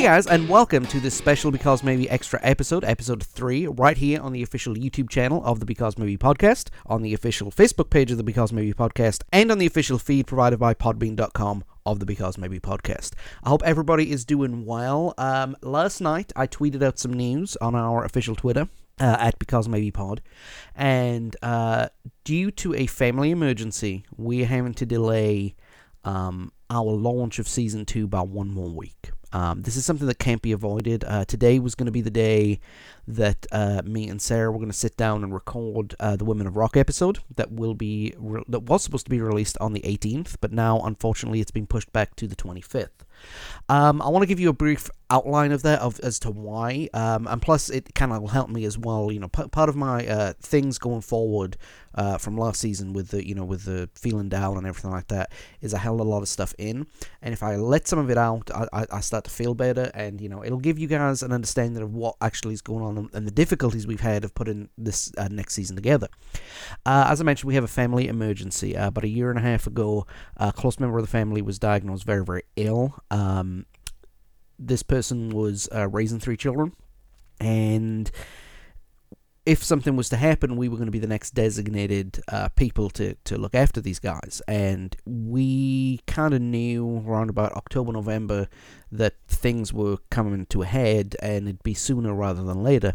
Hey guys, and welcome to this special Because Maybe Extra episode, episode 3, right here on the official YouTube channel of the Because Maybe podcast, on the official Facebook page of the Because Maybe podcast, and on the official feed provided by Podbean.com of the Because Maybe podcast. I hope everybody is doing well. Um, last night, I tweeted out some news on our official Twitter. Uh, at because maybe pod and uh, due to a family emergency we're having to delay um, our launch of season two by one more week um, this is something that can't be avoided. Uh, today was going to be the day that uh, me and Sarah were going to sit down and record uh, the Women of Rock episode that will be re- that was supposed to be released on the 18th, but now unfortunately it's been pushed back to the 25th. Um, I want to give you a brief outline of that of as to why, um, and plus it kind of will help me as well. You know, p- part of my uh, things going forward uh, from last season with the you know with the feeling down and everything like that is I held a lot of stuff in, and if I let some of it out, I, I, I start to feel better, and you know it'll give you guys an understanding of what actually is going on and the difficulties we've had of putting this uh, next season together. Uh, as I mentioned, we have a family emergency. Uh, about a year and a half ago, a close member of the family was diagnosed very very ill. Um, this person was uh, raising three children, and if something was to happen, we were going to be the next designated uh, people to, to look after these guys. And we kind of knew around about October, November that things were coming to a head and it'd be sooner rather than later.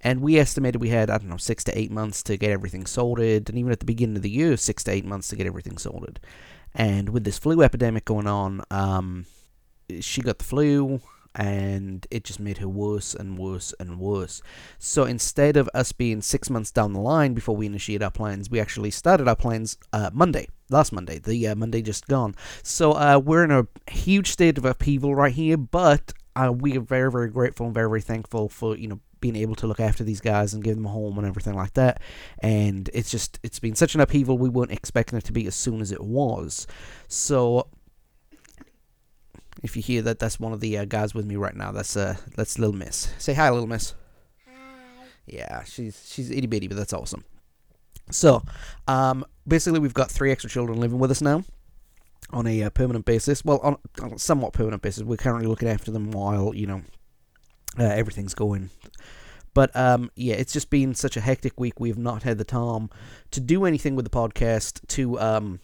And we estimated we had, I don't know, six to eight months to get everything sorted. And even at the beginning of the year, six to eight months to get everything sorted. And with this flu epidemic going on, um, she got the flu and it just made her worse and worse and worse. So instead of us being six months down the line before we initiate our plans, we actually started our plans uh, Monday, last Monday, the uh, Monday just gone. So uh, we're in a huge state of upheaval right here, but uh, we are very, very grateful and very, very thankful for you know being able to look after these guys and give them a home and everything like that. And it's just it's been such an upheaval we weren't expecting it to be as soon as it was. So if you hear that, that's one of the uh, guys with me right now. That's uh, that's Little Miss. Say hi, Little Miss. Hi. Yeah, she's she's itty bitty, but that's awesome. So, um, basically, we've got three extra children living with us now on a uh, permanent basis. Well, on, on, a somewhat permanent basis. We're currently looking after them while you know uh, everything's going. But um, yeah, it's just been such a hectic week. We have not had the time to do anything with the podcast to um,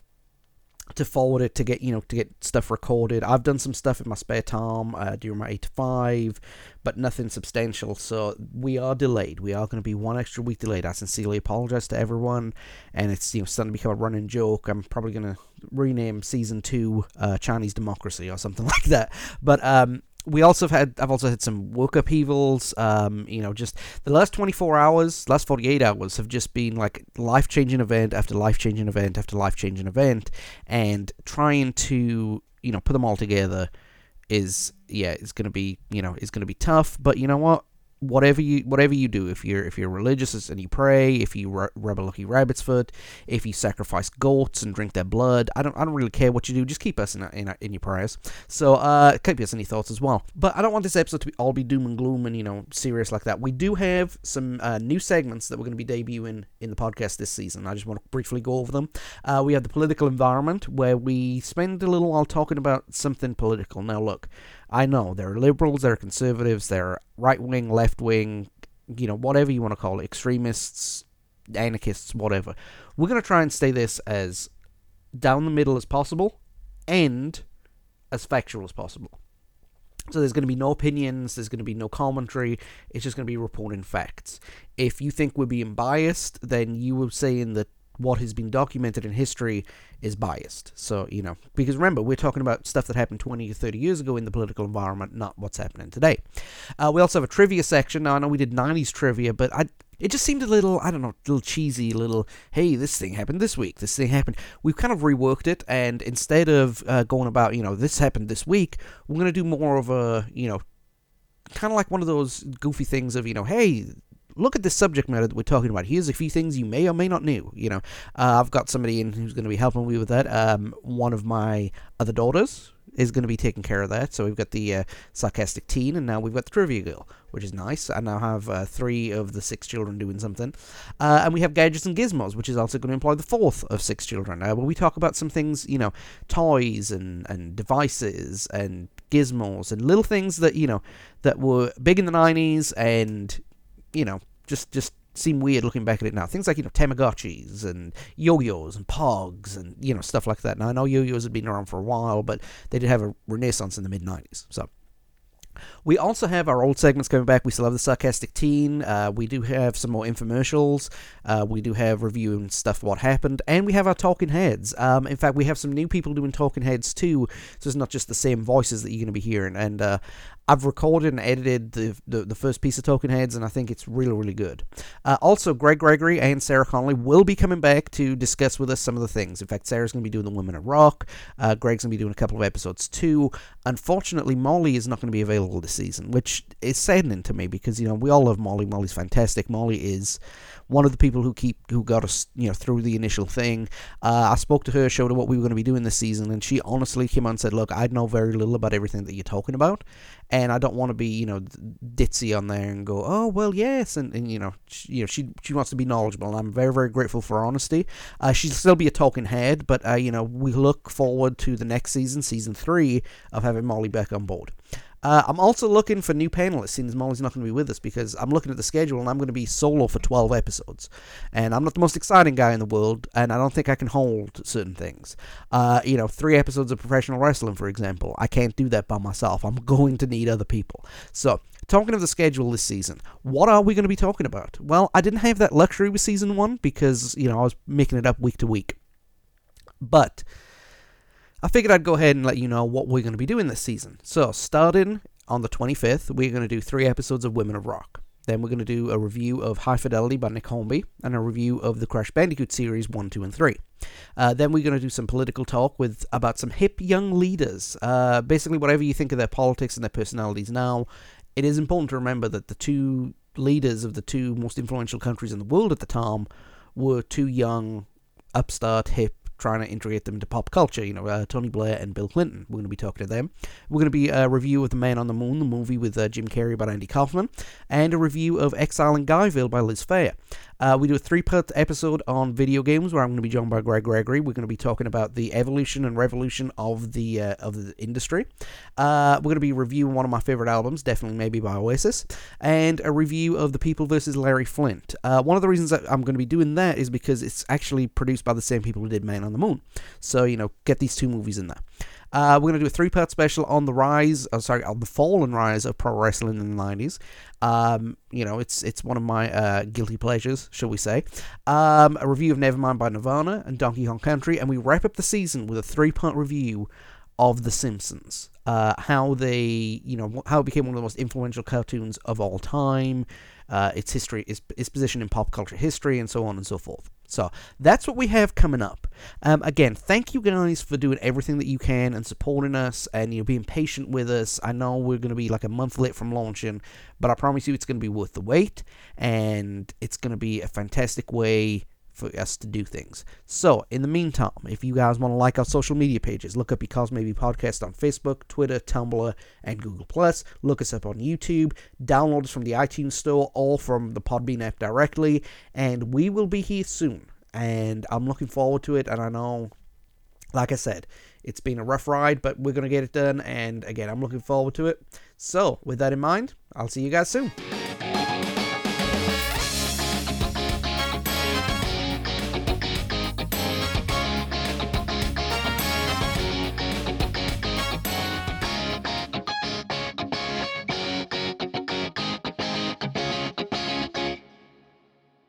to forward it to get you know to get stuff recorded. I've done some stuff in my spare time uh, during my eight to five, but nothing substantial. So we are delayed. We are going to be one extra week delayed. I sincerely apologize to everyone, and it's you know starting to become a running joke. I'm probably going to rename season two uh, Chinese Democracy or something like that. But um, we also have had I've also had some work upheavals. Um, you know, just the last 24 hours, last 48 hours have just been like life changing event after life changing event after life changing event, and trying to you know put them all together is yeah it's gonna be you know it's gonna be tough. But you know what? Whatever you whatever you do if you're if you're religious and you pray if you rub a lucky rabbit's foot if you sacrifice goats and drink their blood i don't i don't really care what you do just keep us in in, in your prayers. So uh keep us any thoughts as well. But i don't want this episode to be, all be doom and gloom and you know serious like that. We do have some uh, new segments that we're going to be debuting in the podcast this season. I just want to briefly go over them. Uh, we have the political environment where we spend a little while talking about something political. Now look I know there are liberals, there are conservatives, there are right wing, left wing, you know, whatever you want to call it, extremists, anarchists, whatever. We're going to try and stay this as down the middle as possible and as factual as possible. So there's going to be no opinions, there's going to be no commentary, it's just going to be reporting facts. If you think we're being biased, then you were saying that what has been documented in history is biased. So, you know, because remember, we're talking about stuff that happened 20 or 30 years ago in the political environment, not what's happening today. Uh, we also have a trivia section. Now, I know we did 90s trivia, but I, it just seemed a little, I don't know, a little cheesy, little, hey, this thing happened this week, this thing happened. We've kind of reworked it, and instead of uh, going about, you know, this happened this week, we're going to do more of a, you know, kind of like one of those goofy things of, you know, hey, look at the subject matter that we're talking about. Here's a few things you may or may not know. You know, uh, I've got somebody in who's going to be helping me with that. Um, one of my other daughters is going to be taking care of that. So we've got the uh, sarcastic teen, and now we've got the trivia girl, which is nice. I now have uh, three of the six children doing something, uh, and we have gadgets and gizmos, which is also going to employ the fourth of six children. Uh, where we talk about some things, you know, toys and and devices and gizmos and little things that you know that were big in the 90s and you know just just seem weird looking back at it now. Things like you know Tamagotchis and yo-yos and Pogs and you know stuff like that. Now I know yo-yos had been around for a while, but they did have a renaissance in the mid '90s. So we also have our old segments coming back. We still have the sarcastic teen. Uh, we do have some more infomercials. Uh, we do have reviewing stuff what happened, and we have our talking heads. Um, in fact, we have some new people doing talking heads too. So it's not just the same voices that you're going to be hearing. And uh, I've recorded and edited the, the, the first piece of Talking Heads, and I think it's really, really good. Uh, also, Greg Gregory and Sarah Connolly will be coming back to discuss with us some of the things. In fact, Sarah's going to be doing the Women of Rock. Uh, Greg's going to be doing a couple of episodes too. Unfortunately, Molly is not going to be available this season, which is saddening to me because you know we all love Molly. Molly's fantastic. Molly is one of the people who keep who got us you know through the initial thing. Uh, I spoke to her, showed her what we were going to be doing this season, and she honestly came on and said, "Look, I know very little about everything that you're talking about, and I don't want to be, you know, ditzy on there and go, oh well, yes, and, and you know, she, you know, she she wants to be knowledgeable, and I'm very very grateful for honesty. Uh, she'll still be a talking head, but uh, you know, we look forward to the next season, season three, of having Molly back on board. Uh, I'm also looking for new panelists since Molly's not going to be with us because I'm looking at the schedule and I'm going to be solo for 12 episodes. And I'm not the most exciting guy in the world, and I don't think I can hold certain things. Uh, you know, three episodes of professional wrestling, for example. I can't do that by myself. I'm going to need other people. So, talking of the schedule this season, what are we going to be talking about? Well, I didn't have that luxury with season one because, you know, I was making it up week to week. But I figured I'd go ahead and let you know what we're going to be doing this season. So, starting on the 25th, we're going to do three episodes of Women of Rock. Then we're going to do a review of High Fidelity by Nick Hornby and a review of the Crash Bandicoot series 1, 2, and 3. Uh, then we're going to do some political talk with about some hip young leaders. Uh, basically, whatever you think of their politics and their personalities now, it is important to remember that the two leaders of the two most influential countries in the world at the time were two young, upstart, hip trying to integrate them into pop culture. You know, uh, Tony Blair and Bill Clinton. We're going to be talking to them. We're going to be a review of The Man on the Moon, the movie with uh, Jim Carrey by Andy Kaufman, and a review of Exile in Guyville by Liz Phair. Uh, we do a three part episode on video games where I'm going to be joined by Greg Gregory. We're going to be talking about the evolution and revolution of the uh, of the industry. Uh, we're going to be reviewing one of my favorite albums, definitely maybe by Oasis, and a review of The People versus Larry Flynt. Uh, one of the reasons I'm going to be doing that is because it's actually produced by the same people who did Man on the Moon. So, you know, get these two movies in there. Uh, we're going to do a three part special on the rise, oh, sorry, on the fall and rise of pro wrestling in the 90s. Um, you know, it's it's one of my uh, guilty pleasures, shall we say. Um, a review of Nevermind by Nirvana and Donkey Kong Country, and we wrap up the season with a three part review of The Simpsons. Uh, how they, you know, how it became one of the most influential cartoons of all time, uh, its history, its, its position in pop culture history, and so on and so forth. So that's what we have coming up. Um, again, thank you guys for doing everything that you can and supporting us and you know being patient with us. I know we're going to be like a month late from launching, but I promise you it's going to be worth the wait and it's going to be a fantastic way for us to do things. So, in the meantime, if you guys want to like our social media pages, look up Because Maybe Podcast on Facebook, Twitter, Tumblr, and Google Plus. Look us up on YouTube. Download us from the iTunes Store or from the Podbean app directly. And we will be here soon. And I'm looking forward to it. And I know, like I said, it's been a rough ride, but we're going to get it done. And again, I'm looking forward to it. So, with that in mind, I'll see you guys soon.